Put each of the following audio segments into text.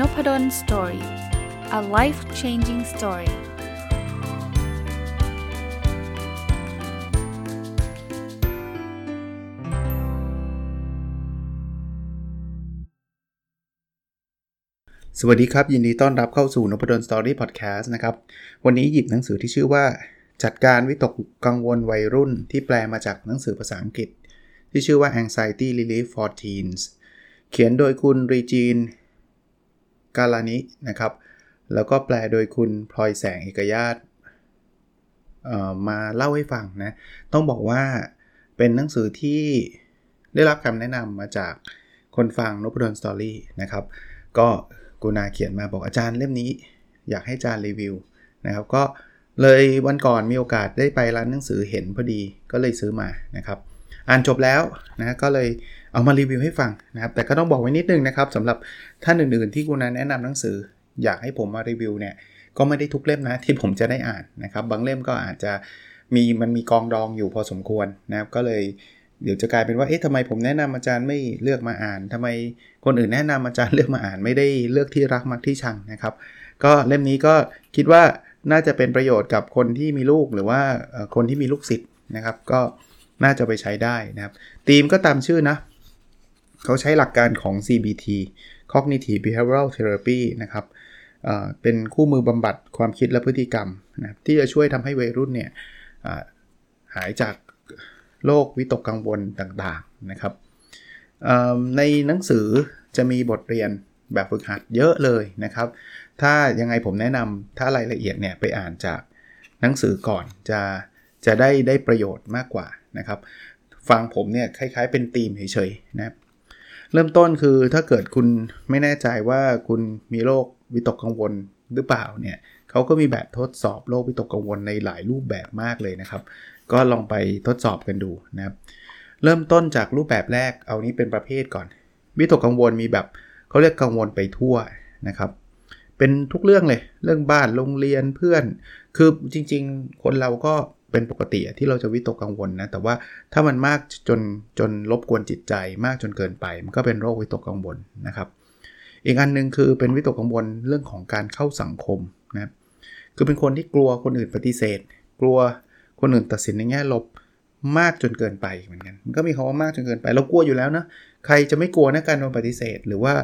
Nopadol Story a life changing story สวัสดีครับ ยินดีต้อนรับเข้าสู่นพดล Story Podcast นะครับ วันนี้หยิบหนังสือที่ชื่อว่า จัดการวิตกกังวลวัยรุ่นที่แปลมาจากหนังสือภาษาอังกฤษ ที่ชื่อว่า Anxiety Relief for Teens เขียนโดยคุณรีจีน กาลานินะครับ แล้วก็แปลโดยคุณพลอยแสงเอกญาติมาเล่าให้ฟังนะ ต้องบอกว่าเป็นหนังสือที่ได้รับคำแนะนำมาจากคนฟังนพดลสตอรี่นะครับ ก็กุณาเขียนมาบอกอาจารย์เล่มนี้ อยากให้อาจารย์รีวิวนะครับ ก็เลยวันก่อนมีโอกาสได้ไปร้านหนังสือเห็นพอดีก็เลยซื้อมานะครับ อ่านจบแล้วนะก็เลย เอามารีวิวให้ฟังนะครับ แต่ก็ต้องบอกไว้นิดนึงนะครับสำหรับท่านอื่นๆ ที่คุณนันแนะนำหนังสือ อยากให้ผมมารีวิวเนี่ยก็ไม่ได้ทุกเล่มนะที่ผมจะได้อ่านนะครับ บางเล่มก็อาจจะมีมันมีกองดองอยู่พอสมควรนะครับก็เลยเดี๋ยวจะกลายเป็นว่า เอ๊ะทำไมผมแนะนำอาจารย์ไม่เลือกมาอ่านทำไมคนอื่นแนะนำอาจารย์เลือกมาอ่าน ไม่ได้เลือกที่รักมักที่ชังนะครับ ก็เล่มนี้ก็คิดว่าน่าจะเป็นประโยชน์กับคนที่มีลูกหรือว่าคนที่มีลูกศิษย์นะครับ ก็น่าจะไปใช้ได้นะครับ ธีมก็ตามชื่อนะ เขาใช้หลักการของ CBT Cognitive Behavioral Therapy นะครับเป็นคู่มือบำบัดความคิดและพฤติกรรมนะที่จะช่วยทำให้วัยรุ่นเนี่ยหายจากโรควิตกกังวลต่างๆนะครับในหนังสือจะมีบทเรียนแบบฝึกหัดเยอะเลยนะครับ ถ้ายังไงผมแนะนำถ้ารายละเอียดเนี่ยไปอ่านจากหนังสือก่อนจะจะได้ได้ประโยชน์มากกว่านะครับ ฟังผมเนี่ยคล้ายๆเป็นธีมเฉยๆนะครับ เริ่มต้นคือถ้าเกิดคุณไม่แน่ใจว่าคุณมีโรควิตกกังวลหรือเปล่าเนี่ยเขาก็มีแบบทดสอบโรควิตกกังวลในหลายรูปแบบมากเลยนะครับ ก็ลองไปทดสอบกันดูนะครับ เริ่มต้นจากรูปแบบแรกเอานี้เป็นประเภทก่อน วิตกกังวลมีแบบเขาเรียกกังวลไปทั่วนะครับ เป็นทุกเรื่องเลยเรื่องบ้านโรงเรียนเพื่อน คือจริง ๆ คนเราก็เป็นปกติที่เราจะวิตกกังวลนะ แต่ว่าถ้ามันมากจนจนรบกวนจิตใจ มากจนเกินไป มันก็เป็นโรควิตกกังวลนะครับ อีกอันนึงคือเป็นวิตกกังวลเรื่องของการเข้าสังคมนะคือเป็นคนที่กลัวคนอื่นปฏิเสธ กลัวคนอื่นตัดสินในแง่ลบมากจนเกินไปเหมือนกันมันก็มีคำว่ามากจนเกินไปเรากลัวอยู่แล้วนะใครจะไม่กลัวนะการโดนปฏิเสธ หรือว่า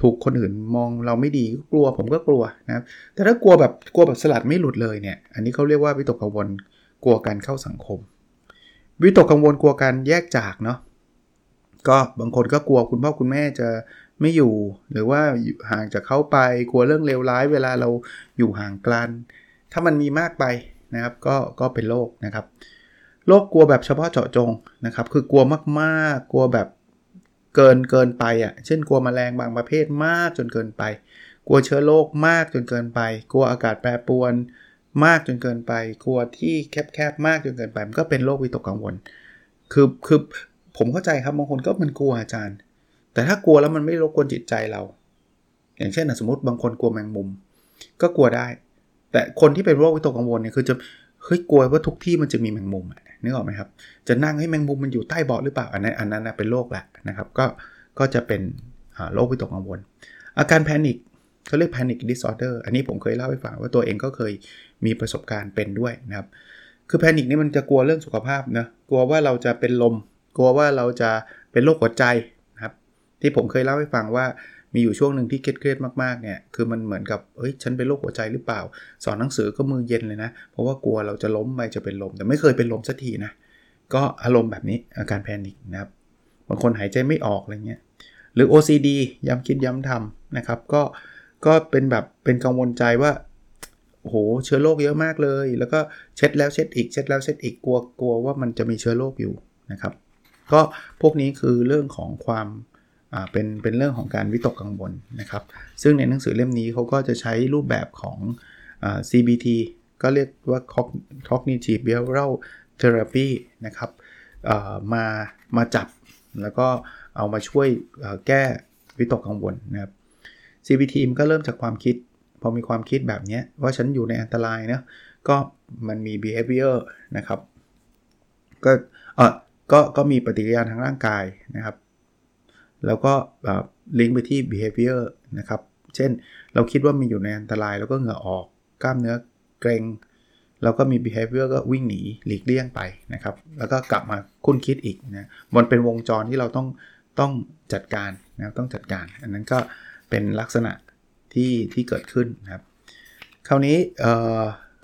ถูกคนอื่นมองเราไม่ดีก็กลัวผมก็กลัวนะแต่ถ้ากลัวแบบกลัวแบบสลัดไม่หลุดเลยเนี่ยอันนี้เขาเรียกว่าวิตกกังวล กลัวการเข้าสังคม วิตกกังวลกลัวการแยกจากเนาะก็บางคนก็กลัวคุณพ่อคุณแม่จะไม่อยู่ หรือว่าห่างจากเขาไปกลัวเรื่องเลวร้ายเวลาเราอยู่ห่างกันถ้ามันมีมากไปนะครับก็ก็เป็นโรคนะครับโรคกลัวแบบเฉพาะเจาะจงนะครับ คือกลัวมากๆ กลัวแบบเกินเกินไปอะ่ะ เช่นกลัวมแมลงบางประเภทมากจนเกินไป กลัวเชื้อโรคมากจนเกินไป กลัวอากาศแปรปรวน มากจนเกินไป กลัวที่แคบๆมากจนเกินไป มันก็เป็นโรควิตกกังวล คือคือผมเข้าใจครับบางคนก็มันกลัวอาจารย์ แต่ถ้ากลัวแล้วมันไม่รบกวนจิตใจเรา อย่างเช่นสมมติบางคนกลัวแมงมุม ก็กลัวได้ แต่คนที่เป็นโรควิตกกังวลเนี่ยคือจะเฮ้ยกลัวว่าทุกที่มันจะมีแมงมุมนึกออกไหมครับ จะนั่งให้แมงมุมมันอยู่ใต้เบาะหรือเปล่าอันนั้นอันนั้นเป็นโรคแหละนะครับ ก็ก็จะเป็นโรควิตกกังวล อาการแพนิค เขาเรียก panic disorder อันนี้ผมเคยเล่าให้ฟังว่าตัวเองก็เคยมีประสบการณ์เป็นด้วยนะครับ คือแพนิคนี่มันจะกลัวเรื่องสุขภาพนะ กลัวว่าเราจะเป็นลม กลัวว่าเราจะเป็นโรคหัวใจนะครับ ที่ผมเคยเล่าให้ฟังว่ามีอยู่ช่วงหนึ่งที่เครียดมากๆเนี่ย คือมันเหมือนกับ เฮ้ย ฉันเป็นโรคหัวใจหรือเปล่า สอนหนังสือก็มือเย็นเลยนะ เพราะว่ากลัวเราจะล้มไปจะเป็นลม แต่ไม่เคยเป็นลมสักทีนะ ก็อารมณ์แบบนี้อาการแพนิคนะครับ บางคนหายใจไม่ออกอะไรเงี้ย หรือ OCD ย้ำคิดย้ำทำนะครับ ก็ ก็เป็นแบบเป็นกังวลใจว่าโอ้โหเชื้อโรคเยอะมากเลย แล้วก็เช็ดแล้วเช็ดอีกเช็ดแล้วเช็ดอีกกลัวกลัวว่ามันจะมีเชื้อโรคอยู่นะครับ ก็พวกนี้คือเรื่องของความอ่าเป็นเป็นเรื่องของการวิตกกังวลนะครับ ซึ่งในหนังสือเล่มนี้เขาก็จะใช้รูปแบบของอ่า CBT ก็เรียกว่า cognitive behavioral therapy นะครับมามาจับแล้วก็เอามาช่วยแก้วิตกกังวลนะครับ CBT มันก็เริ่มจากความคิด พอมีความคิดแบบนี้ว่าฉันอยู่ในอันตรายนะก็มันมี behavior นะครับ ก็เออก็ก็มีปฏิกิริยาทางร่างกายนะครับ แล้วก็ลิงก์ไปที่ behavior นะครับ เช่นเราคิดว่ามีอยู่ในอันตรายแล้วก็เหงื่อออกกล้ามเนื้อเกรงแล้วก็มี behavior ก็วิ่งหนีหลีกเลี่ยงไปนะครับ แล้วก็กลับมาคุ้นคิดอีกนะมันเป็นวงจรที่เราต้องต้องจัดการนะต้องจัดการ อันนั้นก็ เป็นลักษณะที่ที่เกิดขึ้นนะครับ คราวนี้เ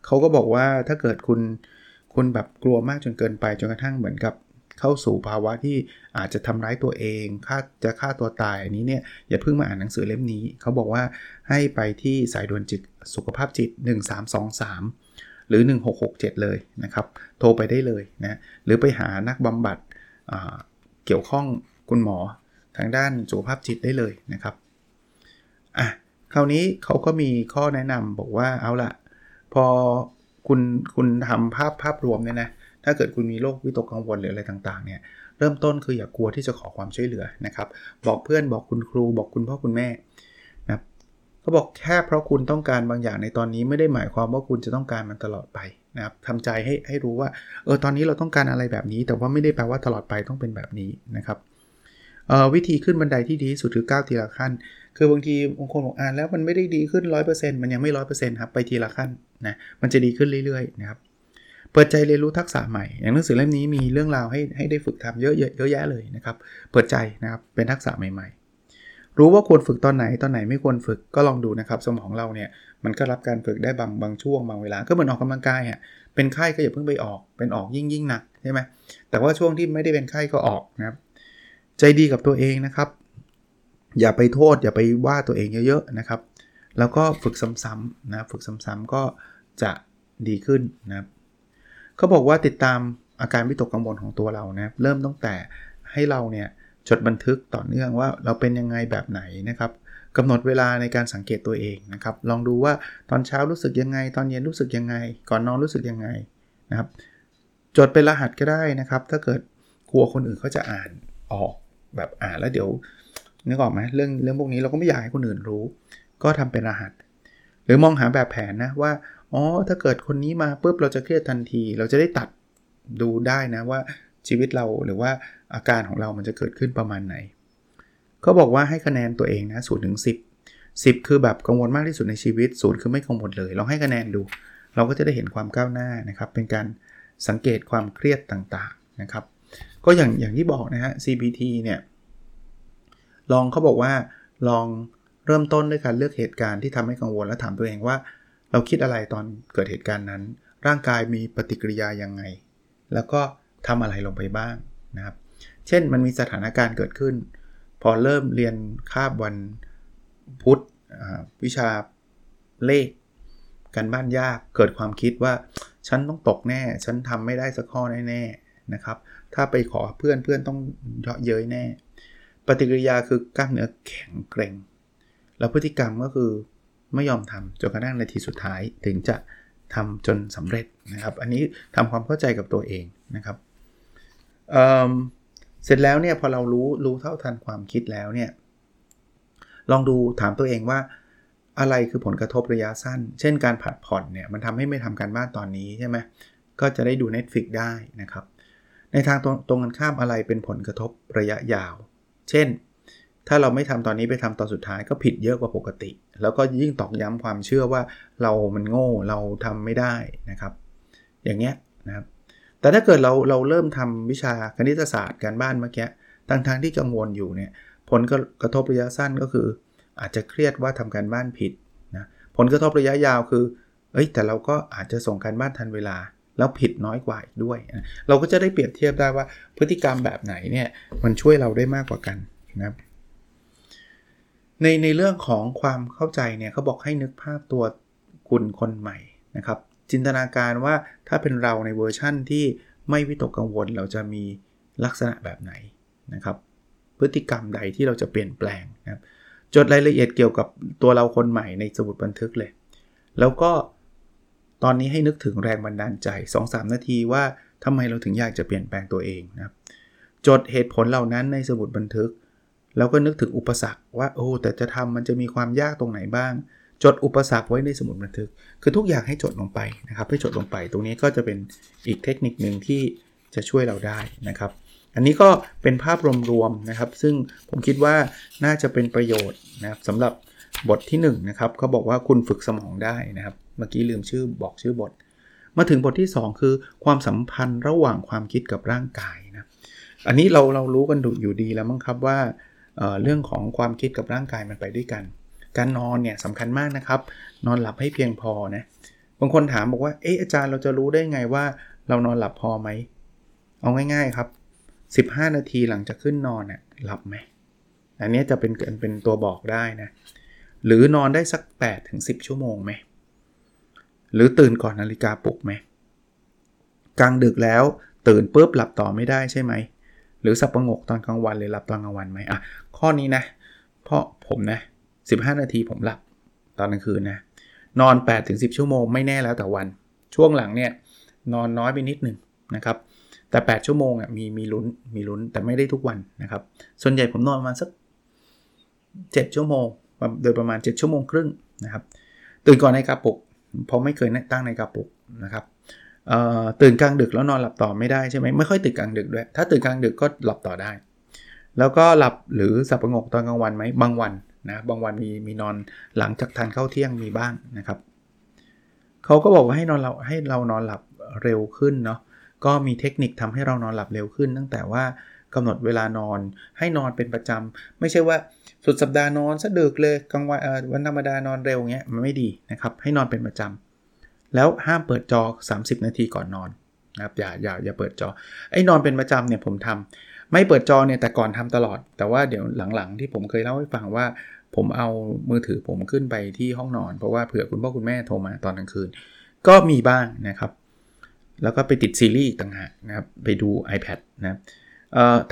เขาก็บอกว่าถ้าเกิดคุณคุณแบบกลัวมากจนเกินไปจนกระทั่งเหมือนกับเข้าสู่ภาวะที่อาจจะทำร้ายตัวเองฆ่าจะฆ่าตัวตายอันนี้เนี่ยอย่าเพิ่งมาอ่านหนังสือเล่มนี้ เขาบอกว่าให้ไปที่สายด่วนจิตสุขภาพจิต 1323 หรือ 1667 เลยนะครับ โทรไปได้เลยนะหรือไปหานักบำบัดเกี่ยวข้องคุณหมอทางด้านสุขภาพจิตได้เลยนะครับ อะคราวนี้เขาก็มีข้อแนะนำบอกว่าเอาละพอคุณคุณทำภาพภาพรวมเนี่ยนะถ้าเกิดคุณมีโรควิตกกังวลหรืออะไรต่างๆเนี่ยเริ่มต้นคืออย่ากลัวที่จะขอความช่วยเหลือนะครับ บอกเพื่อนบอกคุณครูบอกคุณพ่อคุณแม่นะครับเขาบอกแค่เพราะคุณต้องการบางอย่างในตอนนี้ไม่ได้หมายความว่าคุณจะต้องการมันตลอดไปนะครับทำใจให้ให้รู้ว่าเออตอนนี้เราต้องการอะไรแบบนี้ แต่ว่าไม่ได้แปลว่าตลอดไปต้องเป็นแบบนี้นะครับวิธีขึ้นบันไดที่ดีสุดคือก้าวทีละขั้น คือบางทีบางคนบอกอ่านแล้วมันไม่ได้ดีขึ้น 100%มันยังไม่ 100%ครับ ไปทีละขั้นนะ มันจะดีขึ้นเรื่อยๆนะครับ เปิดใจเรียนรู้ทักษะใหม่ อย่างหนังสือเล่มนี้มีเรื่องราวให้ให้ได้ฝึกทำเยอะเยอะแยะเลยนะครับ เปิดใจนะครับ เป็นทักษะใหม่ๆ รู้ว่าควรฝึกตอนไหน ตอนไหนไม่ควรฝึก ก็ลองดูนะครับ สมองเราเนี่ยมันก็รับการฝึกได้บางบางช่วงบางเวลา ก็เหมือนออกกำลังกายอะ เป็นไข้ก็อย่าเพิ่งไปออก เป็นออกยิ่งยิ่งหนักใช่ไหมแต่ว่าช่วงที่ไม่ได้เป็นไข้ก็ออกนะครับ ใจดีกับตัวเองนะครับ อย่าไปโทษ อย่าไปว่าตัวเองเยอะๆนะครับ แล้วก็ฝึกซ้ำๆนะฝึกซ้ำๆก็จะดีขึ้นนะครับเขาบอกว่าติดตามอาการวิตกกังวลของตัวเรานะเริ่มตั้งแต่ให้เราเนี่ยจดบันทึกต่อเนื่องว่าเราเป็นยังไงแบบไหนนะครับกำหนดเวลาในการสังเกตตัวเองนะครับ ลองดูว่าตอนเช้ารู้สึกยังไง ตอนเย็นรู้สึกยังไง ก่อนนอนรู้สึกยังไงนะครับ จดเป็นรหัสก็ได้นะครับ ถ้าเกิดกลัวคนอื่นเขาจะอ่านออกแบบอ่านแล้วเดี๋ยว นึกออกไหมเรื่องเรื่องพวกนี้เราก็ไม่อยากให้คนอื่นรู้ ก็ทำเป็นรหัส หรือมองหาแบบแผนนะว่าอ๋อถ้าเกิดคนนี้มาปุ๊บเราจะเครียดทันที เราจะได้ตัดดูได้นะว่าชีวิตเราหรือว่าอาการของเรามันจะเกิดขึ้นประมาณไหนเขาบอกว่าให้คะแนนตัวเองนะศูนย์ถึงสิบสิบคือแบบกังวลมากที่สุดในชีวิตศูนย์คือไม่กังวลเลยลองให้คะแนนดู เราก็จะได้เห็นความก้าวหน้านะครับเป็นการสังเกตความเครียดต่างๆนะครับ ก็อย่างอย่างที่บอกนะฮะ CBT เนี่ย ลองเขาบอกว่าลองเริ่มต้นด้วยการเลือกเหตุการณ์ที่ทำให้กังวลและถามตัวเองว่า เราคิดอะไรตอนเกิดเหตุการณ์นั้น ร่างกายมีปฏิกิริยายังไง แล้วก็ทำอะไรลงไปบ้างนะครับ เช่นมันมีสถานการณ์เกิดขึ้น พอเริ่มเรียนคาบวันพุธวิชาเลขกันบ้านยากเกิดความคิดว่า ฉันต้องตกแน่ ฉันทำไม่ได้สักข้อแน่ๆนะครับ ถ้าไปขอเพื่อนเพื่อนต้องเยาะเย้ยแน่ ปฏิกิริยาคือกล้ามเนื้อแข็งเกร็ง แล้วพฤติกรรมก็คือไม่ยอมทำจนกระทั่งนาทีสุดท้ายถึงจะทำจนสำเร็จนะครับ อันนี้ทำความเข้าใจกับตัวเองนะครับเเสร็จแล้วเนี่ยพอเรารู้รู้เท่าทันความคิดแล้วเนี่ยลองดูถามตัวเองว่าอะไรคือผลกระทบระยะสั้น เช่นการผัดผ่อนเนี่ยมันทำให้ไม่ทำการบ้านตอนนี้ใช่ไหมก็จะได้ดู Netflix ได้นะครับ ในทางตรงตรงกันข้ามอะไรเป็นผลกระทบระยะยาว เช่น ถ้าเราไม่ทำตอนนี้ไปทำตอนสุดท้ายก็ผิดเยอะกว่าปกติ แล้วก็ยิ่งตอกย้ำความเชื่อว่าเรามันโง่เราทำไม่ได้นะครับ อย่างเงี้ยนะครับแต่ถ้าเกิดเราเราเริ่มทำวิชาคณิตศาสตร์การบ้านเมื่อกี้ทั้งทางที่กังวลอยู่เนี่ยผลกระทบระยะสั้นก็คือ อาจจะเครียดว่าทำการบ้านผิดนะผลกระทบระยะยาวคือเอ้ยแต่เราก็อาจจะส่งการบ้านทันเวลา แล้วผิดน้อยกว่าอีกด้วย เราก็จะได้เปรียบเทียบได้ว่าพฤติกรรมแบบไหนเนี่ยมันช่วยเราได้มากกว่ากันนะครับในในเรื่องของความเข้าใจเนี่ยเขาบอกให้นึกภาพตัวคุณคนใหม่นะครับจินตนาการว่าถ้าเป็นเราในเวอร์ชั่นที่ไม่วิตกกังวลเราจะมีลักษณะแบบไหนนะครับ พฤติกรรมใดที่เราจะเปลี่ยนแปลงนะครับจดรายละเอียดเกี่ยวกับตัวเราคนใหม่ในสมุดบันทึกเลย แล้วก็ ตอนนี้ให้นึกถึงแรงบันดาลใจ 2-3 นาทีว่าทำไมเราถึงอยากจะเปลี่ยนแปลงตัวเองนะครับจดเหตุผลเหล่านั้นในสมุดบันทึก แล้วก็นึกถึงอุปสรรคว่าโอ้แต่จะทำมันจะมีความยากตรงไหนบ้าง จดอุปสรรคไว้ในสมุดบันทึก คือทุกอย่างให้จดลงไปนะครับให้จดลงไปตรงนี้ก็จะเป็นอีกเทคนิคหนึ่งที่จะช่วยเราได้นะครับ อันนี้ก็เป็นภาพรวมๆนะครับ ซึ่งผมคิดว่าน่าจะเป็นประโยชน์นะครับสำหรับบทที่1นนะครับเขาบอกว่าคุณฝึกสมองได้นะครับ เมื่อกี้ลืมชื่อบอกชื่อบท มาถึงบทที่ 2 คือความสัมพันธ์ระหว่างความคิดกับร่างกายนะอันนี้เราเรารู้กันอยู่ดีแล้วมั้งครับว่าเเรื่องของความคิดกับร่างกายมันไปด้วยกัน การนอนเนี่ยสำคัญมากนะครับ นอนหลับให้เพียงพอนะบางคนถามบอกว่าเอออาจารย์เราจะรู้ได้ไงว่า เรานอนหลับพอไหมเอาง่าย ๆครับ 15 นาทีหลังจากขึ้นนอนเนี่ยหลับไหมอันนี้จะเป็นเป็นตัวบอกได้นะหรือนอนได้สัก8ถึง10 ชั่วโมงไหม หรือตื่นก่อนนาฬิกาปลุกไหมกลางดึกแล้วตื่นปุ๊บหลับต่อไม่ได้ใช่ไหม หรือสับประงกตอนกลางวันเลยหลับตอนกลางวันไหมอะข้อนี้นะ เพราะผมนะ 15 นาทีผมหลับตอนกลางคืนนะ นอน8ถึง10 ชั่วโมงไม่แน่แล้วแต่วัน ช่วงหลังเนี่ยนอนน้อยไปนิดหนึ่งนะครับ แต่ 8 ชั่วโมงอะมีมีลุ้นมีลุ้นแต่ไม่ได้ทุกวันนะครับ ส่วนใหญ่ผมนอนประมาณสัก 7 ชั่วโมง โดยประมาณ 7 ชั่วโมงครึ่งนะครับ ตื่นก่อนในกระปุก เพราะไม่เคยตั้งในกระปุกนะครับตื่นกลางดึกแล้วนอนหลับต่อไม่ได้ใช่ไหมไม่ค่อยตื่นกลางดึกด้วย ถ้าตื่นกลางดึกก็หลับต่อได้ แล้วก็หลับหรือสับประงกตอนกลางวันไหมบางวันนะบางวันมีมีนอนหลังจากทานข้าวเที่ยงมีบ้างนะครับเขาก็บอกว่าให้นอนเราให้เรานอนหลับเร็วขึ้นเนาะก็มีเทคนิคทำให้เรานอนหลับเร็วขึ้น ตั้งแต่ว่ากำหนดเวลานอนให้นอนเป็นประจำไม่ใช่ว่า สุดสัปดาห์นอนสะดึกเลยกลางวันวันธรรมดานอนเร็วเงี้ยมันไม่ดีนะครับ ให้นอนเป็นประจำแล้วห้ามเปิดจอ 30 นาทีก่อนนอนนะครับอย่าอย่าอย่าเปิดจอไอ้นอนเป็นประจำเนี่ยผมทำไม่เปิดจอเนี่ยแต่ก่อนทำตลอด แต่ว่าเดี๋ยวหลังๆ ที่ผมเคยเล่าให้ฟังว่า ผมเอามือถือผมขึ้นไปที่ห้องนอน เพราะว่าเผื่อคุณพ่อคุณแม่โทรมาตอนกลางคืน ก็มีบ้างนะครับ แล้วก็ไปติดซีรีส์ต่างหากนะครับไปดู iPad นะครับ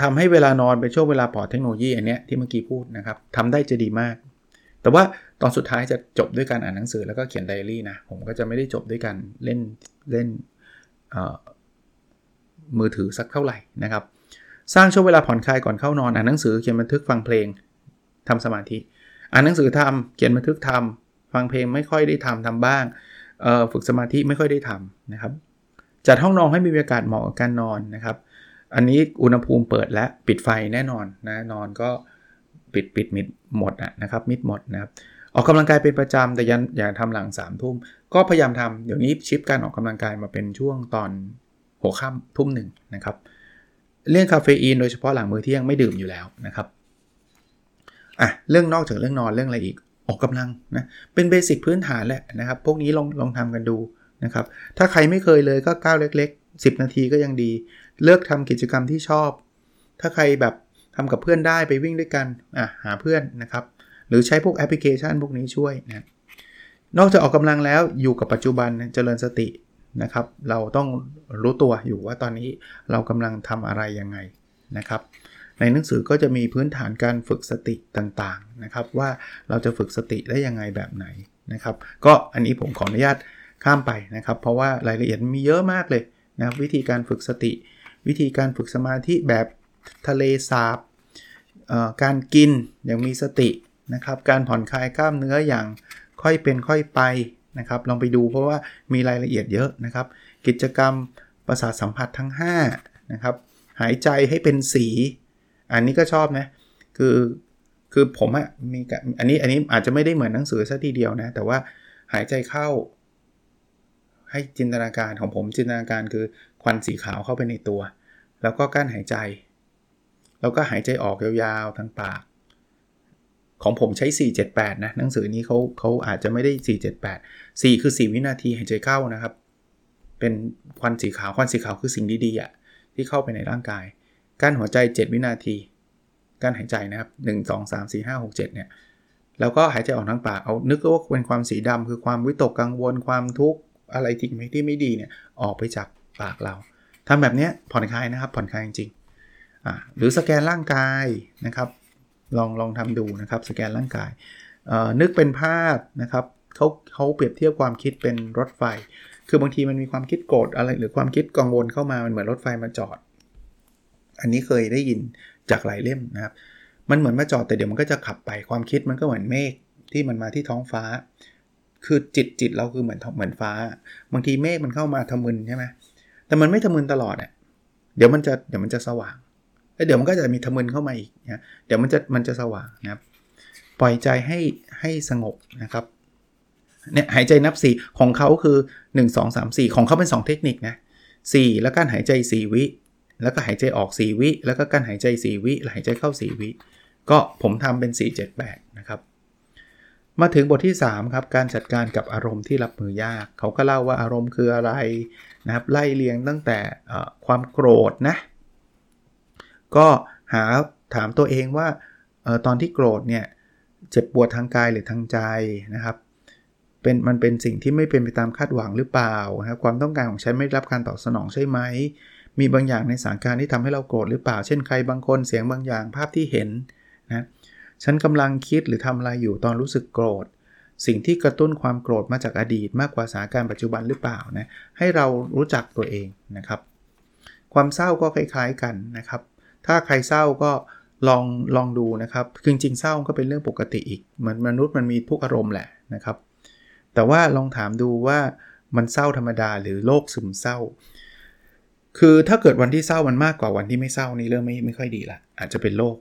ทำให้เวลานอนเป็นช่วงเวลาปลอดเทคโนโลยีอันเนี้ยที่เมื่อกี้พูดนะครับทำได้จะดีมาก แต่ว่าตอนสุดท้ายจะจบด้วยการอ่านหนังสือแล้วก็เขียนไดอารี่นะ ผมก็จะไม่ได้จบด้วยการเล่นเล่นมือถือสักเท่าไหร่นะครับ สร้างช่วงเวลาผ่อนคลายก่อนเข้านอนอ่านหนังสือเขียนบันทึกฟังเพลงทำสมาธิ อ่านหนังสือทำเขียนบันทึกทำฟังเพลงไม่ค่อยได้ทำทำบ้างฝึกสมาธิไม่ค่อยได้ทำนะครับจัดห้องนอนให้มีบรรยากาศเหมาะกับการนอนนะครับ อันนี้อุณหภูมิเปิดและปิดไฟแน่นอนนะนอนก็ปิดปิดมิดหมดนะครับมิดหมดนะครับออกกำลังกายเป็นประจำแต่ยันอย่าทำหลัง3ามทุ่มก็พยายามทำเดี๋ยวนี้ชิปการออกกำลังกายมาเป็นช่วงตอนหัวค่ำทุ่มหนึ่งนะครับเรื่องคาเฟอีนโดยเฉพาะหลังมื้อเที่ยงไม่ดื่มอยู่แล้วนะครับอะเรื่องนอกจากเรื่องนอนเรื่องอะไรอีกออกกำลังนะเป็นเบสิกพื้นฐานแหละนะครับพวกนี้ลองลองทำกันดูนะครับถ้าใครไม่เคยเลยก็ก้าวเล็ก ๆ 10 นาทีก็ยังดี เลือกทำกิจกรรมที่ชอบ ถ้าใครแบบทำกับเพื่อนได้ไปวิ่งด้วยกันอะหาเพื่อนนะครับ หรือใช้พวกแอปพลิเคชันพวกนี้ช่วยนะนอกจากออกกำลังแล้วอยู่กับปัจจุบันเจริญสตินะครับ เราต้องรู้ตัวอยู่ว่าตอนนี้เรากำลังทำอะไรยังไงนะครับ ในหนังสือก็จะมีพื้นฐานการฝึกสติต่างๆนะครับ ว่าเราจะฝึกสติได้ยังไงแบบไหนนะครับ ก็อันนี้ผมขออนุญาตข้ามไปนะครับ เพราะว่ารายละเอียดมีเยอะมากเลยนะวิธีการฝึกสติ วิธีการฝึกสมาธิแบบทะเลสาบการกินอย่างมีสตินะครับการผ่อนคลายกล้ามเนื้ออย่างค่อยเป็นค่อยไปนะครับลองไปดูเพราะว่ามีรายละเอียดเยอะนะครับ กิจกรรมประสาทสัมผัสทั้ง5นะครับหายใจให้เป็นสี อันนี้ก็ชอบนะคือคือผมอะมีอันนี้อันนี้อาจจะไม่ได้เหมือนหนังสือซะทีเดียวนะแต่ว่าหายใจเข้า ให้จินตนาการของผมจินตนาการคือ ควันสีขาวเข้าไปในตัว แล้วก็กั้นหายใจ แล้วก็หายใจออกยาวๆทางปาก ของผมใช้ 478 นะ หนังสือนี้เขาเขาอาจจะไม่ได้ 478 4 คือ 4 วินาทีหายใจเข้านะครับ เป็นควันสีขาว ควันสีขาวคือสิ่งดีๆอะที่เข้าไปในร่างกาย กั้นหัวใจ 7 วินาที กั้นหายใจนะครับ 1 2 3 4 5 6 7 เนี่ยแล้วก็หายใจออกทางปาก เอานึกว่าเป็นความสีดำคือความวิตกกังวลความทุกข์อะไรที่ไม่ที่ไม่ดีเนี่ยออกไปจาก ปากเราทำแบบนี้ผ่อนคลายนะครับผ่อนคลายจริงๆหรือสแกนร่างกายนะครับลองลองทำดูนะครับสแกนร่างกาย นึกเป็นภาพนะครับเขาเขาเปรียบเทียบความคิดเป็นรถไฟ คือบางทีมันมีความคิดโกรธอะไรหรือความคิดกังวลเข้ามามันเหมือนรถไฟมาจอด อันนี้เคยได้ยินจากหลายเล่มนะครับ มันเหมือนมาจอดแต่เดี๋ยวมันก็จะขับไปความคิดมันก็เหมือนเมฆที่มันมาที่ท้องฟ้า คือจิตจิตเราคือเหมือนเหมือนฟ้า บางทีเมฆมันเข้ามาทำมึนใช่ไหม แต่มันไม่ทะมึนตลอดอะเดี๋ยวมันจะเดี๋ยวมันจะสว่างแล้วเดี๋ยวมันก็จะมีทะมึนเข้ามาอีกนะเดี๋ยวมันจะมันจะสว่างนะครับ ปล่อยใจให้ให้สงบนะครับเนี่ยหายใจนับ 4 ของเขาคือ 1 2 3 4 ของเขาเป็น 2 เทคนิคนะ4แล้วการหายใจ 4 วิ แล้วก็หายใจออก 4 วิ แล้วก็การหายใจ 4 วิแล้วหายใจเข้า 4 วิ ก็ผมทำเป็น 4 7 8 นะครับ มาถึงบทที่ 3 ครับ การจัดการกับอารมณ์ที่รับมือยาก เขาก็เล่าว่าอารมณ์คืออะไร นะครับไล่เลียงตั้งแต่ความโกรธนะ ก็หาถามตัวเองว่าออตอนที่โกรธเนี่ยเจ็บปวดทางกายหรือทางใจนะครับเป็นมันเป็นสิ่งที่ไม่เป็นไปตามคาดหวังหรือเปล่านะครับความต้องการของฉันไม่รับการตอบสนองใช่ไหมมีบางอย่างในสถานการณ์ที่ทำให้เราโกรธหรือเปล่า เช่นใครบางคนเสียงบางอย่างภาพที่เห็นนะฉันกำลังคิดหรือทำอะไรอยู่ตอนรู้สึกโกรธ สิ่งที่กระตุ้นความโกรธมาจากอดีตมากกว่าสถานการณ์ปัจจุบันหรือเปล่านะให้เรารู้จักตัวเองนะครับ ความเศร้าก็คล้ายๆกันนะครับ ถ้าใครเศร้าก็ลองลองดูนะครับจริงๆเศร้าก็เป็นเรื่องปกติอีกเหมือนมนุษย์มันมีทุกอารมณ์แหละนะครับ แต่ว่าลองถามดูว่ามันเศร้าธรรมดาหรือโรคซึมเศร้า คือถ้าเกิดวันที่เศร้ามันมากกว่าวันที่ไม่เศร้านี่เริ่มไม่ไม่ค่อยดีละอาจจะเป็นโรค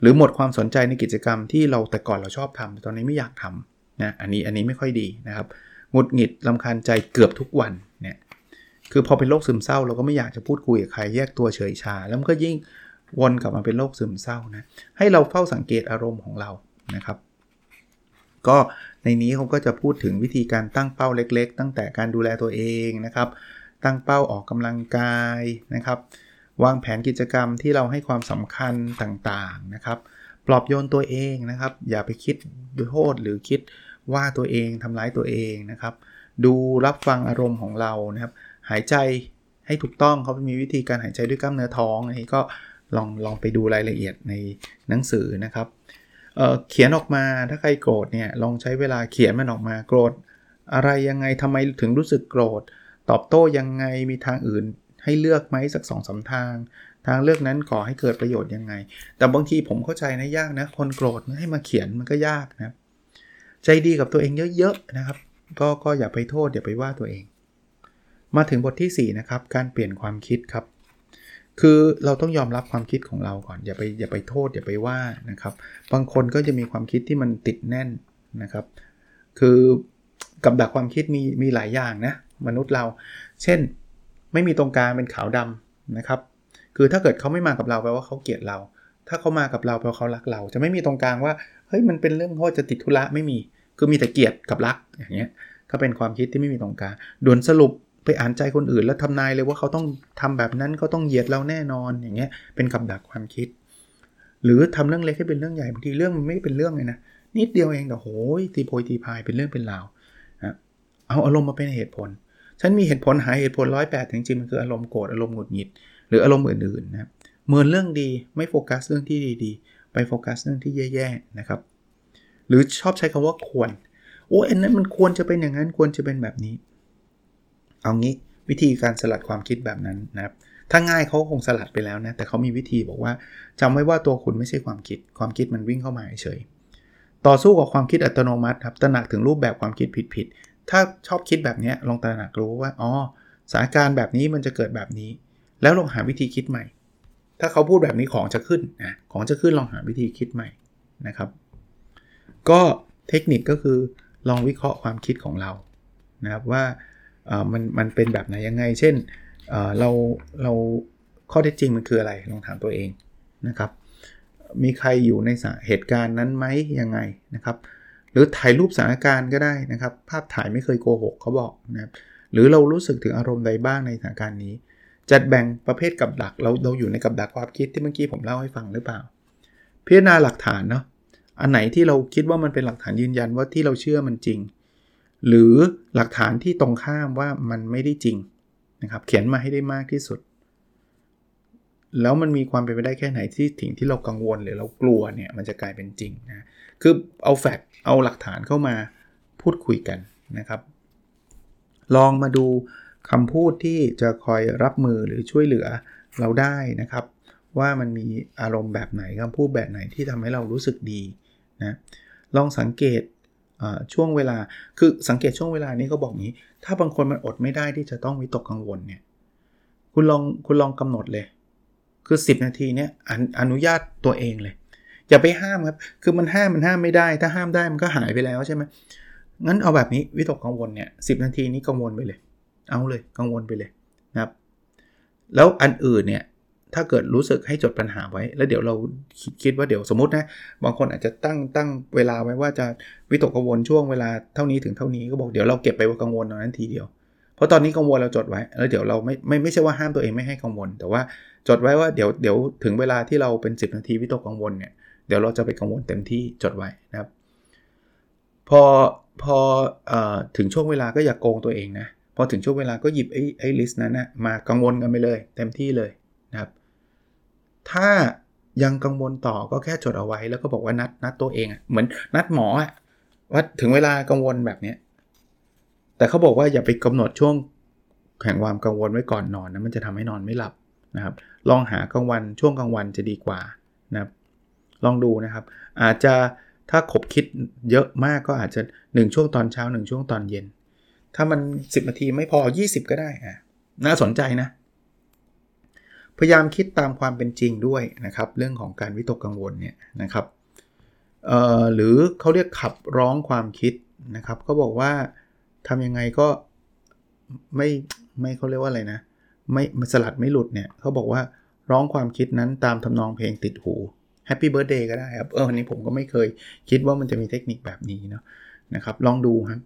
หรือหมดความสนใจในกิจกรรมที่เราแต่ก่อนเราชอบทำแต่ตอนนี้ไม่อยากทำนะอันนี้อันนี้ไม่ค่อยดีนะครับหงุดหงิดลำคาญใจเกือบทุกวันเนี่ยคือพอเป็นโรคซึมเศร้า เราก็ไม่อยากจะพูดคุยกับใครแยกตัวเฉยชา แล้วมันก็ยิ่งวนกลับมาเป็นโรคซึมเศร้านะให้เราเฝ้าสังเกตอารมณ์ของเรานะครับ ก็ในนี้เขาก็จะพูดถึงวิธีการตั้งเป้าเล็ก ๆ ตั้งแต่การดูแลตัวเองนะครับ ตั้งเป้าออกกำลังกายนะครับ วางแผนกิจกรรมที่เราให้ความสำคัญต่างๆนะครับ ปลอบโยนตัวเองนะครับ อย่าไปคิดโทษหรือคิดว่าตัวเองทำร้ายตัวเองนะครับ ดูรับฟังอารมณ์ของเรานะครับ หายใจให้ถูกต้องเขามีวิธีการหายใจด้วยกล้ามเนื้อท้องอันนี้ก็ลองลองไปดูรายละเอียดในหนังสือนะครับเเขียนออกมาถ้าใครโกรธเนี่ยลองใช้เวลาเขียนมันออกมาโกรธ อะไรยังไงทำไมถึงรู้สึกโกรธ ตอบโต้ยังไงมีทางอื่น ให้เลือกไหมสักสองสาทาง ทางเลือกนั้นก่อให้เกิดประโยชน์ยังไง แต่บางทีผมเข้าใจนะยากนะ คนโกรธให้มาเขียนมันก็ยากนะใจดีกับตัวเองเยอะๆนะครับ ก็ก็อย่าไปโทษอย่าไปว่าตัวเอง มาถึงบทที่ 4 นะครับ การเปลี่ยนความคิดครับ คือเราต้องยอมรับความคิดของเราก่อนอย่าไปอย่าไปโทษอย่าไปว่านะครับ บางคนก็จะมีความคิดที่มันติดแน่นนะครับ คือกับดักความคิดมีมีหลายอย่างนะมนุษย์เรา เช่น ไม่มีตรงกลางเป็นขาวดำนะครับ คือถ้าเกิดเขาไม่มากับเราแปลว่าเขาเกลียดเรา ถ้าเขามากับเราแปลว่าเขารักเรา จะไม่มีตรงกลางว่าเฮ้ยมันเป็นเรื่องเพราะจะติดธุระไม่มี คือมีแต่เกลียดกับรักอย่างเงี้ยก็เป็นความคิดที่ไม่มีตรงกลางด่วนสรุปไปอ่านใจคนอื่น แล้วทำนายเลยว่าเขาต้องทำแบบนั้นเขาต้องเหยียดเราแน่นอนอย่างเงี้ยเป็นกับดักความคิด หรือทำเรื่องเล็กให้เป็นเรื่องใหญ่บางทีเรื่องมันไม่เป็นเรื่องเลยนะนิดเดียวเองแต่โหยตีโพยตีพายเป็นเรื่องเป็นราวนะเอาอารมณ์มาเป็นเหตุผล ฉันมีเหตุผลหาเหตุผลร้อยแปดจริงๆมันคืออารมณ์โกรธอารมณ์หงุดหงิด หรืออารมณ์อื่นๆนะเมือนเรื่องดีไม่โฟกัสเรื่องที่ดีๆ ไปโฟกัสเรื่องที่แย่ๆนะครับ หรือชอบใช้คำว่าควรโอ้อันนั้นมันควรจะเป็นอย่างนั้นควรจะเป็นแบบนี้ เอางี้วิธีการสลัดความคิดแบบนั้นนะครับถ้าง่ายเขาคงสลัดไปแล้วนะ แต่เขามีวิธีบอกว่าจำไว้ว่าตัวคุณไม่ใช่ความคิด ความคิดมันวิ่งเข้ามาเฉย ต่อสู้กับความคิดอัตโนมัติครับ ตระหนักถึงรูปแบบความคิดผิด ถ้าชอบคิดแบบนี้ลองตระหนักรู้ว่าอ๋อสถานการณ์แบบนี้มันจะเกิดแบบนี้ แล้วลองหาวิธีคิดใหม่ ถ้าเขาพูดแบบนี้ของจะขึ้นนะของจะขึ้นลองหาวิธีคิดใหม่นะครับ ก็เทคนิคก็คือลองวิเคราะห์ความคิดของเรานะครับว่ามันมันเป็นแบบไหนยังไง เช่นเราเราข้อเท็จจริงมันคืออะไรลองถามตัวเองนะครับ มีใครอยู่ในเหตุการณ์นั้นไหมยังไงนะครับ รือถ่ายรูปสถานการณ์ก็ได้นะครับ ภาพถ่ายไม่เคยโกหกเขาบอกนะครับหรือเรารู้สึกถึงอารมณ์ใดบ้างในสถานการณ์นี้ จัดแบ่งประเภทกับดักเราเราอยู่ในกับดักความคิดที่เมื่อกี้ผมเล่าให้ฟังหรือเปล่า พิจารณาหลักฐานเนาะอันไหนที่เราคิดว่ามันเป็นหลักฐานยืนยันว่าที่เราเชื่อมันจริง หรือหลักฐานที่ตรงข้ามว่ามันไม่ได้จริงนะครับเขียนมาให้ได้มากที่สุด แล้วมันมีความเป็นไปได้แค่ไหนที่ถึงที่เรากังวลหรือเรากลัวเนี่ยมันจะกลายเป็นจริงนะคือเอาแฟกต์ เอาหลักฐานเข้ามาพูดคุยกันนะครับ ลองมาดูคำพูดที่จะคอยรับมือหรือช่วยเหลือเราได้นะครับ ว่ามันมีอารมณ์แบบไหนคำพูดแบบไหนที่ทำให้เรารู้สึกดีนะลองสังเกตช่วงเวลาคือสังเกตช่วงเวลานี้เขาบอกนี้ ถ้าบางคนมันอดไม่ได้ที่จะต้องวิตกกังวลเนี่ยคุณลองคุณลองกำหนดเลย คือ 10 นาทีเนี่ยออนุญาตตัวเองเลย อย่าไปห้ามครับ คือมันห้ามมันห้ามไม่ได้ ถ้าห้ามได้มันก็หายไปแล้วใช่ไหมงั้นเอาแบบนี้วิตกกังวลเนี่ยสินาทีนี้กังวลไปเลย เอาเลยกังวลไปเลยนะครับ แล้วอันอื่นเนี่ยถ้าเกิดรู้สึกให้จดปัญหาไว้ แล้วเดี๋ยวเราคิดคิดว่าเดี๋ยวสมมตินะ บางคนอาจจะตั้งตั้งเวลาไว้ว่าจะวิตกกังวลช่วงเวลาเท่านี้ถึงเท่านี้ก็บอกเดี๋ยวเราเก็บไปกังวลตอนนั้นทีเดียว เพราะตอนนี้กังวลเราจดไว้ แล้วเดี๋ยวเราไม่ไม่ไม่ใช่ว่าห้ามตัวเองไม่ให้กังวล แต่ว่าจดไว้ว่าเดี๋ยวเดี๋ยวถึงเวลาที่เราเป็น 10 นาทีวิตกกังวลเนี่ย เดี๋ยวเราจะไปกังวลเต็มที่จดไว้นะครับ พอพออถึงช่วงเวลาก็อย่ากโกงตัวเองนะพอถึงช่วงเวลาก็หยิบไอ้ไอ้ลิสต์นั้นนะมากังวลกันไปเลย เต็มที่เลยนะครับ ถ้ายังกังวลต่อก็แค่จดเอาไว้แล้วก็บอกว่านัดนัดตัวเองอะเหมือนนัดหมออะว่าถึงเวลากังวลแบบเนี้ยแต่เขาบอกว่าอย่าไปกำหนดช่วงแห่งความกังวลไว้ก่อนนอนนะมันจะทำให้นอนไม่หลับนะครับ ลองหากลางวันช่วงกลางวันจะดีกว่านะครับ ลองดูนะครับ อาจจะถ้าขบคิดเยอะมากก็อาจจะ 1 ช่วงตอนเช้า 1 ช่วงตอนเย็น ถ้ามัน 10 นาทีไม่พอ 20 ก็ได้อะน่าสนใจนะ พยายามคิดตามความเป็นจริงด้วยนะครับ เรื่องของการวิตกกังวลเนี่ยนะครับหรือเขาเรียกขับร้องความคิดนะครับเขาบอกว่าทำยังไงก็ไม่ไม่เขาเรียกว่าอะไรนะ ไม่สลัดไม่หลุดเนี่ยเขาบอกว่าร้องความคิดนั้นตามทำนองเพลงติดหู Happy Birthday ก็ได้ครับ เออวันนี้ผมก็ไม่เคยคิดว่ามันจะมีเทคนิคแบบนี้เนาะนะครับ ลองดูครับ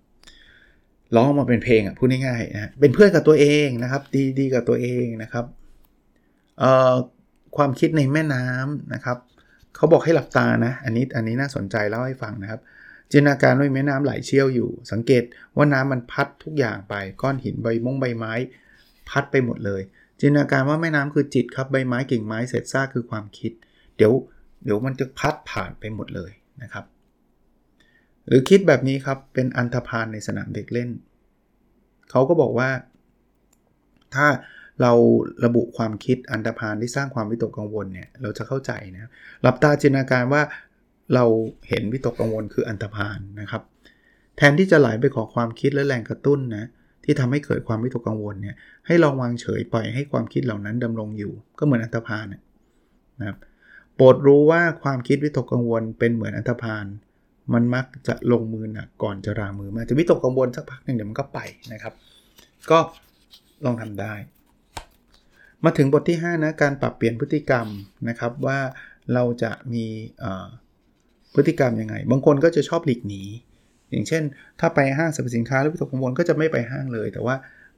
ร้องมาเป็นเพลงอะพูดง่ายๆนะเป็นเพื่อนกับตัวเองนะครับ ดีดีกับตัวเองนะครับเอ่อความคิดในแม่น้ำนะครับเขาบอกให้หลับตานะอันนี้อันนี้น่าสนใจเล่าให้ฟังนะครับ จินตนาการว่าแม่น้ำไหลเชี่ยวอยู่ สังเกตว่าน้ำมันพัดทุกอย่างไปก้อนหินใบมงใบไม้ พัดไปหมดเลย จินตนาการว่าแม่น้ำคือจิตครับใบไม้กิ่งไม้เศษซากคือความคิด เดี๋ยว เดี๋ยวมันจะพัดผ่านไปหมดเลยนะครับ หรือคิดแบบนี้ครับเป็นอันธพาลในสนามเด็กเล่น เขาก็บอกว่า ถ้าเราระบุความคิดอันตรพานที่สร้างความวิตกกังวลเนี่ยเราจะเข้าใจนะหลับตาจินตนาการว่าเราเห็นวิตกกังวลคืออันตรพานนะครับ แทนที่จะไหลไปขอความคิดและแรงกระตุ้นนะที่ทำให้เกิดความวิตกกังวลเนี่ยให้ลองวางเฉยปล่อยให้ความคิดเหล่านั้นดำรงอยู่ ก็เหมือนอันตรพานนะครับ โปรดรู้ว่าความคิดวิตกกังวลเป็นเหมือนอันตรพานมันมักจะลงมือหนักก่อนจะรามือมาจะวิตกกังวลสักพักหนึ่งเดี๋ยวมันก็ไปนะครับ ก็ลองทำได้ มาถึงบทที่5นะการปรับเปลี่ยนพฤติกรรมนะครับว่าเราจะมีพฤติกรรมยังไง บางคนก็จะชอบหลีกหนี อย่างเช่น ถ้าไปห้างสรรพสินค้าแล้ววิตกกังวลก็จะไม่ไปห้างเลย แต่ว่า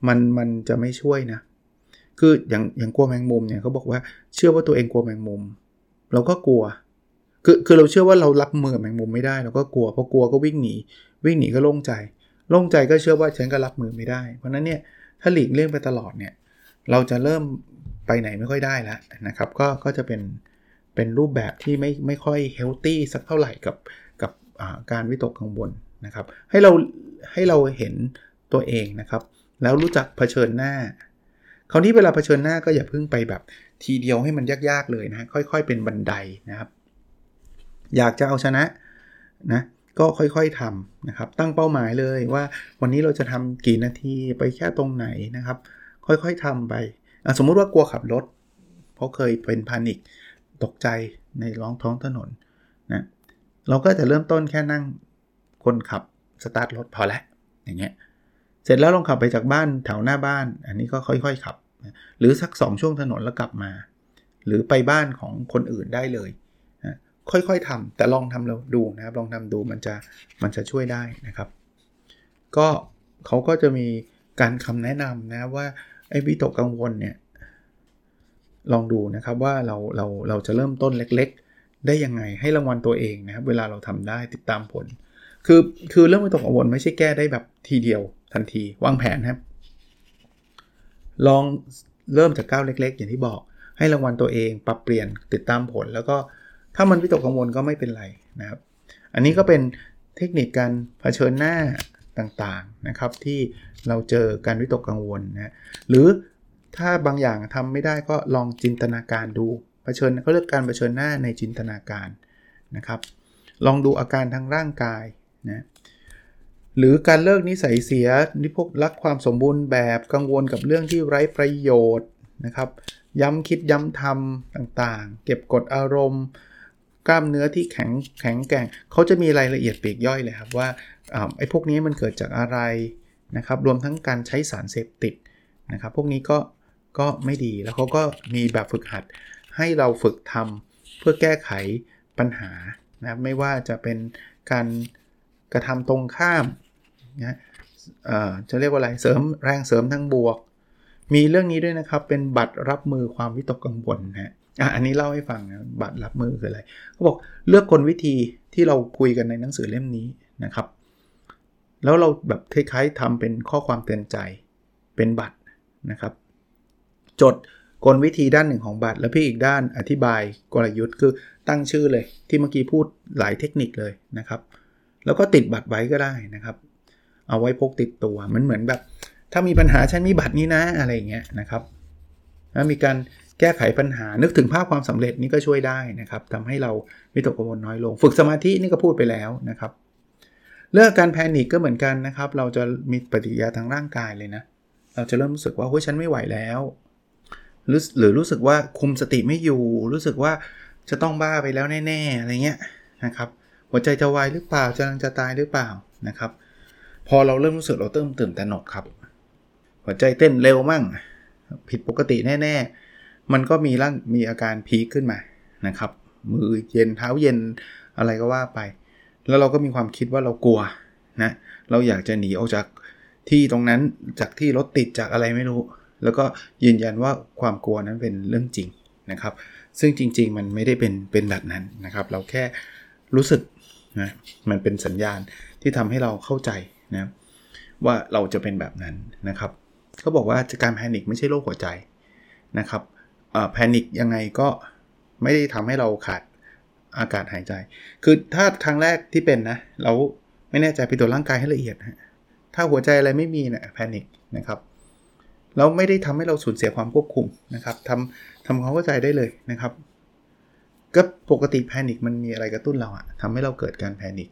มันมันจะไม่ช่วยนะ คืออย่างอย่างกลัวแมงมุมเนี่ยเขาบอกว่าเชื่อว่าตัวเองกลัวแมงมุม เราก็กลัว คือคือเราเชื่อว่าเรารับมือแมงมุมไม่ได้เราก็กลัวพอกลัวก็วิ่งหนี วิ่งหนีก็โล่งใจโล่งใจก็เชื่อว่าฉันก็รับมือไม่ได้ เพราะนั้นเนี่ยถ้าหลีกเลี่ยงไปตลอดเนี่ยเราจะเริ่มไปไหนไม่ค่อยได้แล้วนะครับ ก็ก็จะเป็นเป็นรูปแบบที่ไม่ไม่ค่อยเฮลตี้สักเท่าไหร่กับกับการวิตกกังวลนะครับ ให้เราให้เราเห็นตัวเองนะครับ แล้วรู้จักเผชิญหน้า คราวนี้เวลาเผชิญหน้าก็อย่าเพิ่งไปแบบ ทีเดียวให้มันยากๆเลยนะค่อยๆ เป็นบันไดนะครับ อยากจะเอาชนะนะก็ค่อยๆทำนะครับ ตั้งเป้าหมายเลยว่าวันนี้เราจะทำกี่นาทีไปแค่ตรงไหนนะครับ ค่อยๆทำไป สมมุติว่ากลัวขับรถ เพราะเคยเป็นพานิกตกใจในร้องท้องถนนนะเราก็จะเริ่มต้นแค่นั่งคนขับสตาร์ทรถพอแล้วอย่างเงี้ยเสร็จแล้วลองขับไปจากบ้านแถวหน้าบ้าน อันนี้ก็ค่อย ๆ ขับ หรือสัก 2 ช่วงถนนแล้วกลับมา หรือไปบ้านของคนอื่นได้เลยนะค่อยๆทำแต่ลองทำเราดูนะครับ ลองทำดูมันจะมันจะช่วยได้นะครับ ก็เขาก็จะมีการคำแนะนำนะว่าไอ้วิตกกังวลเนี่ยลองดูนะครับว่าเราเราเราจะเริ่มต้นเล็กๆ ได้ยังไงให้รางวัลตัวเองนะครับเวลาเราทำได้ติดตามผล คือคือเรื่องวิตกกังวลไม่ใช่แก้ได้แบบทีเดียวทันทีวางแผนครับ ลองเริ่มจากก้าวเล็ก ๆ อย่างที่บอก ให้รางวัลตัวเอง ปรับเปลี่ยนติดตามผล แล้วก็ถ้ามันวิตกกังวลก็ไม่เป็นไรนะครับ อันนี้ก็เป็นเทคนิคการเผชิญหน้าต่างๆนะครับ ที่เราเจอการวิตกกังวลนะหรือถ้าบางอย่างทำไม่ได้ก็ลองจินตนาการดูเผชิญเขาเรียกการเผชิญหน้าในจินตนาการนะครับ ลองดูอาการทางร่างกายนะ หรือการเลิกนิสัยเสียนี่พกรักความสมบูรณ์แบบกังวลกับเรื่องที่ไร้ประโยชน์นะครับ ย้ำคิดย้ำทำต่างๆ เก็บกดอารมณ์ กล้ามเนื้อที่แข็งแข็งแกร่งเขาจะมีรายละเอียดเปลีกย่อยเลยครับว่าไอ้พวกนี้มันเกิดจากอะไรนะครับ รวมทั้งการใช้สารเสพติดนะครับ พวกนี้ก็ก็ไม่ดีแล้วเขาก็มีแบบฝึกหัดให้เราฝึกทำเพื่อแก้ไขปัญหานะไม่ว่าจะเป็นการกระทำตรงข้าม นะจะเรียกว่าอะไรเสริมแรงเสริมทั้งบวก มีเรื่องนี้ด้วยนะครับ เป็นบัตรรับมือความวิตกกังวลนะอะอันนี้เล่าให้ฟังนะบัตรรับมือคืออะไรเขาบอกเลือกกลวิธีที่เราคุยกันในหนังสือเล่มนี้นะครับ แล้วเราแบบคล้ายๆทำเป็นข้อความเตือนใจเป็นบัตรนะครับ จดกลวิธีด้านหนึ่งของบัตร แล้วพี่อีกด้านอธิบายกลยุทธ์คือตั้งชื่อเลยที่เมื่อกี้พูดหลายเทคนิคเลยนะครับ แล้วก็ติดบัตรไว้ก็ได้นะครับ เอาไว้พกติดตัว มันเหมือนแบบ ถ้ามีปัญหาฉันมีบัตรนี้นะอะไรเงี้ยนะครับแล้วมีการแก้ไขปัญหานึกถึงภาพความสำเร็จนี่ก็ช่วยได้นะครับทำให้เราวิตกกังวลน้อยลง ฝึกสมาธินี่ก็พูดไปแล้วนะครับ เรื่องการแพนิคก็เหมือนกันนะครับ เราจะมีปฏิกิริยาทางร่างกายเลยนะ เราจะเริ่มรู้สึกว่าเฮ้ยฉันไม่ไหวแล้ว หรือหรือรู้สึกว่าคุมสติไม่อยู่ รู้สึกว่าจะต้องบ้าไปแล้วแน่ ๆ อะไรเงี้ยนะครับ หัวใจจะวายหรือเปล่าจะลังจะตายหรือเปล่านะครับ พอเราเริ่มรู้สึกเราเติมตื่นแต่หนกครับ หัวใจเต้นเร็วมั่ง ผิดปกติแน่ ๆ มันก็มีร่างมีอาการพีคขึ้นมานะครับ มือเย็นเท้าเย็นอะไรก็ว่าไป แล้วเราก็มีความคิดว่าเรากลัวนะเราอยากจะหนีออกจากที่ตรงนั้นจากที่รถติดจากอะไรไม่รู้ แล้วก็ยืนยันว่าความกลัวนั้นเป็นเรื่องจริงนะครับ ซึ่งจริง ๆ มันไม่ได้เป็นเป็นแบบนั้นนะครับ เราแค่รู้สึกนะมันเป็นสัญญาณที่ทำให้เราเข้าใจ นะว่าเราจะเป็นแบบนั้นนะครับเขาบอกว่าการแพนิคไม่ใช่โรคหัวใจนะครับแพนิคยังไงก็ไม่ได้ทำให้เราขาดอากาศหายใจ คือถ้าครั้งแรกที่เป็นนะ เราไม่แน่ใจไปตรวจร่างกายให้ละเอียดนะถ้าหัวใจอะไรไม่มีเนะี่ยแพนิคนะครับแล้วไม่ได้ทำให้เราสูญเสียความควบคุมนะครับทำทำความเข้าใจได้เลยนะครับ ก็ปกติแพนิคมันมีอะไรกระตุ้นเราอะทำให้เราเกิดการแพนิค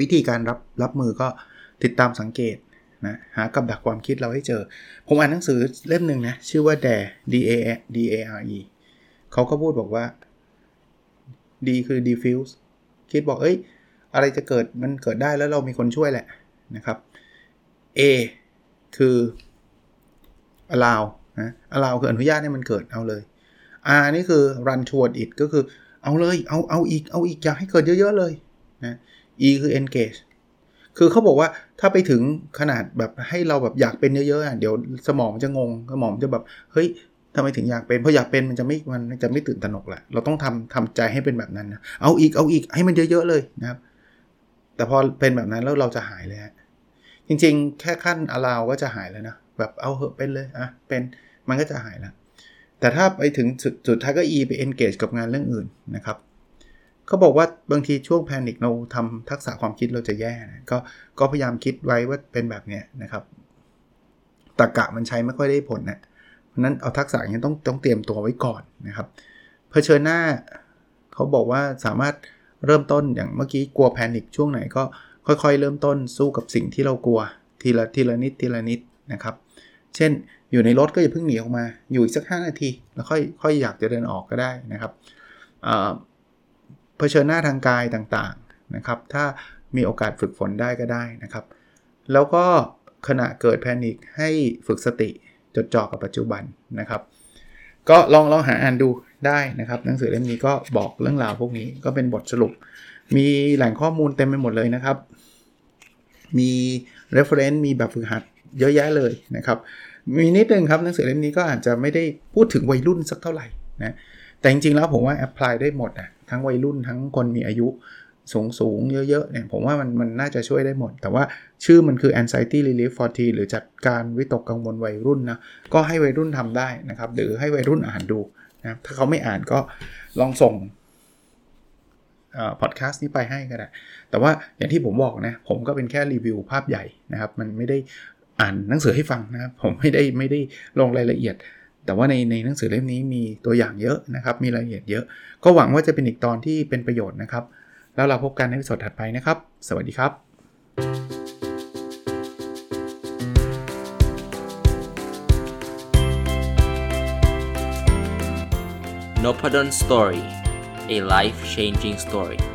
วิธีการรับรับมือก็ติดตามสังเกตนะหากับดักความคิดเราให้เจอ ผมอ่านหนังสือเล่มหนึ่งนะชื่อว่า Dare D A D A R E เขาก็พูดบอกว่า D คือ diffuse คิดบอกเอ้ย อะไรจะเกิดมันเกิดได้แล้วเรามีคนช่วยแหละนะครับ A คือ allow นะ allow คืออนุญาตให้มันเกิดเอาเลย R นี่คือ run toward it ก็คือเอาเลยเอาเอาอีกเอาอีกอยากให้เกิดเยอะ ๆ เลยนะ E คือ engage คือเขาบอกว่าถ้าไปถึงขนาดแบบให้เราแบบอยากเป็นเยอะๆอะเดี๋ยวสมองจะงงสมองจะแบบเฮ้ยทำไมถึงอยากเป็นเพราะอยากเป็นมันจะไม่มันจะไม่ตื่นตระหนกแหละเราต้องทำทำใจให้เป็นแบบนั้นนะเอาอีกเอาอีกให้มันเยอะๆเลยนะครับ แต่พอเป็นแบบนั้นแล้วเราจะหายเลยฮะจริงๆ แค่ขั้นอลาวก็จะหายแล้วนะแบบเอาเหอะเป็นเลยอะเป็นมันก็จะหายแล้วแต่ถ้าไปถึงสุดสุดท้ายก็ E ไป engage กับงานเรื่องอื่นนะครับ เขาบอกว่าบางทีช่วงแพนิคเราทำทักษะความคิดเราจะแย่นะก็ก็พยายามคิดไว้ว่าเป็นแบบเนี้ยนะครับตะกะมันใช้ไม่ค่อยได้ผลนะเพราะนั้นเอาทักษะอย่างนี้ต้องต้องเตรียมตัวไว้ก่อนนะครับเผชิญหน้าเขาบอกว่าสามารถเริ่มต้นอย่างเมื่อกี้กลัวแพนิคช่วงไหนก็ค่อยๆ เริ่มต้นสู้กับสิ่งที่เรากลัว ทีละทีละนิดทีละนิดนะครับ เช่นอยู่ในรถก็อย่าเพิ่งหนีออกมาอยู่อีกสัก 5 นาที แล้วค่อยค่อยอยากจะเดินออกก็ได้นะครับ เผชิญหน้าทางกายต่างๆนะครับ ถ้ามีโอกาสฝึกฝนได้ก็ได้นะครับ แล้วก็ขณะเกิดแพนิคให้ฝึกสติจดจ่อกับปัจจุบันนะครับ ก็ลองลองหาอ่านดูได้นะครับ หนังสือเล่มนี้ก็บอกเรื่องราวพวกนี้ก็เป็นบทสรุป มีแหล่งข้อมูลเต็มไปหมดเลยนะครับ มี reference มีแบบฝึกหัดเยอะแยะเลยนะครับ มีนิดนึงครับหนังสือเล่มนี้ก็อาจจะไม่ได้พูดถึงวัยรุ่นสักเท่าไหร่นะแต่จริงๆแล้วผมว่าแอพพลายได้หมดนะ ทั้งวัยรุ่นทั้งคนมีอายุสูงสูงเยอะๆเนี่ยผมว่ามันมันน่าจะช่วยได้หมด แต่ว่าชื่อมันคือ anxiety relief for teen หรือจัดการวิตกกังวลวัยรุ่นนะก็ให้วัยรุ่นทำได้นะครับ หรือให้วัยรุ่นอ่านดูนะถ้าเขาไม่อ่านก็ลองส่งพอดแคสต์นี้ไปให้ก็ได้ แต่ว่าอย่างที่ผมบอกนะผมก็เป็นแค่รีวิวภาพใหญ่นะครับ มันไม่ได้อ่านหนังสือให้ฟังนะครับผมไม่ได้ไม่ได้ลงรายละเอียด แต่ว่าในในหนังสือเล่มนี้มีตัวอย่างเยอะนะครับ มีรายละเอียดเยอะ ก็หวังว่าจะเป็นอีกตอนที่เป็นประโยชน์นะครับ แล้วเราพบกันในวิดีโอถัดไปนะครับ สวัสดีครับ n o p a d o n Story a life changing story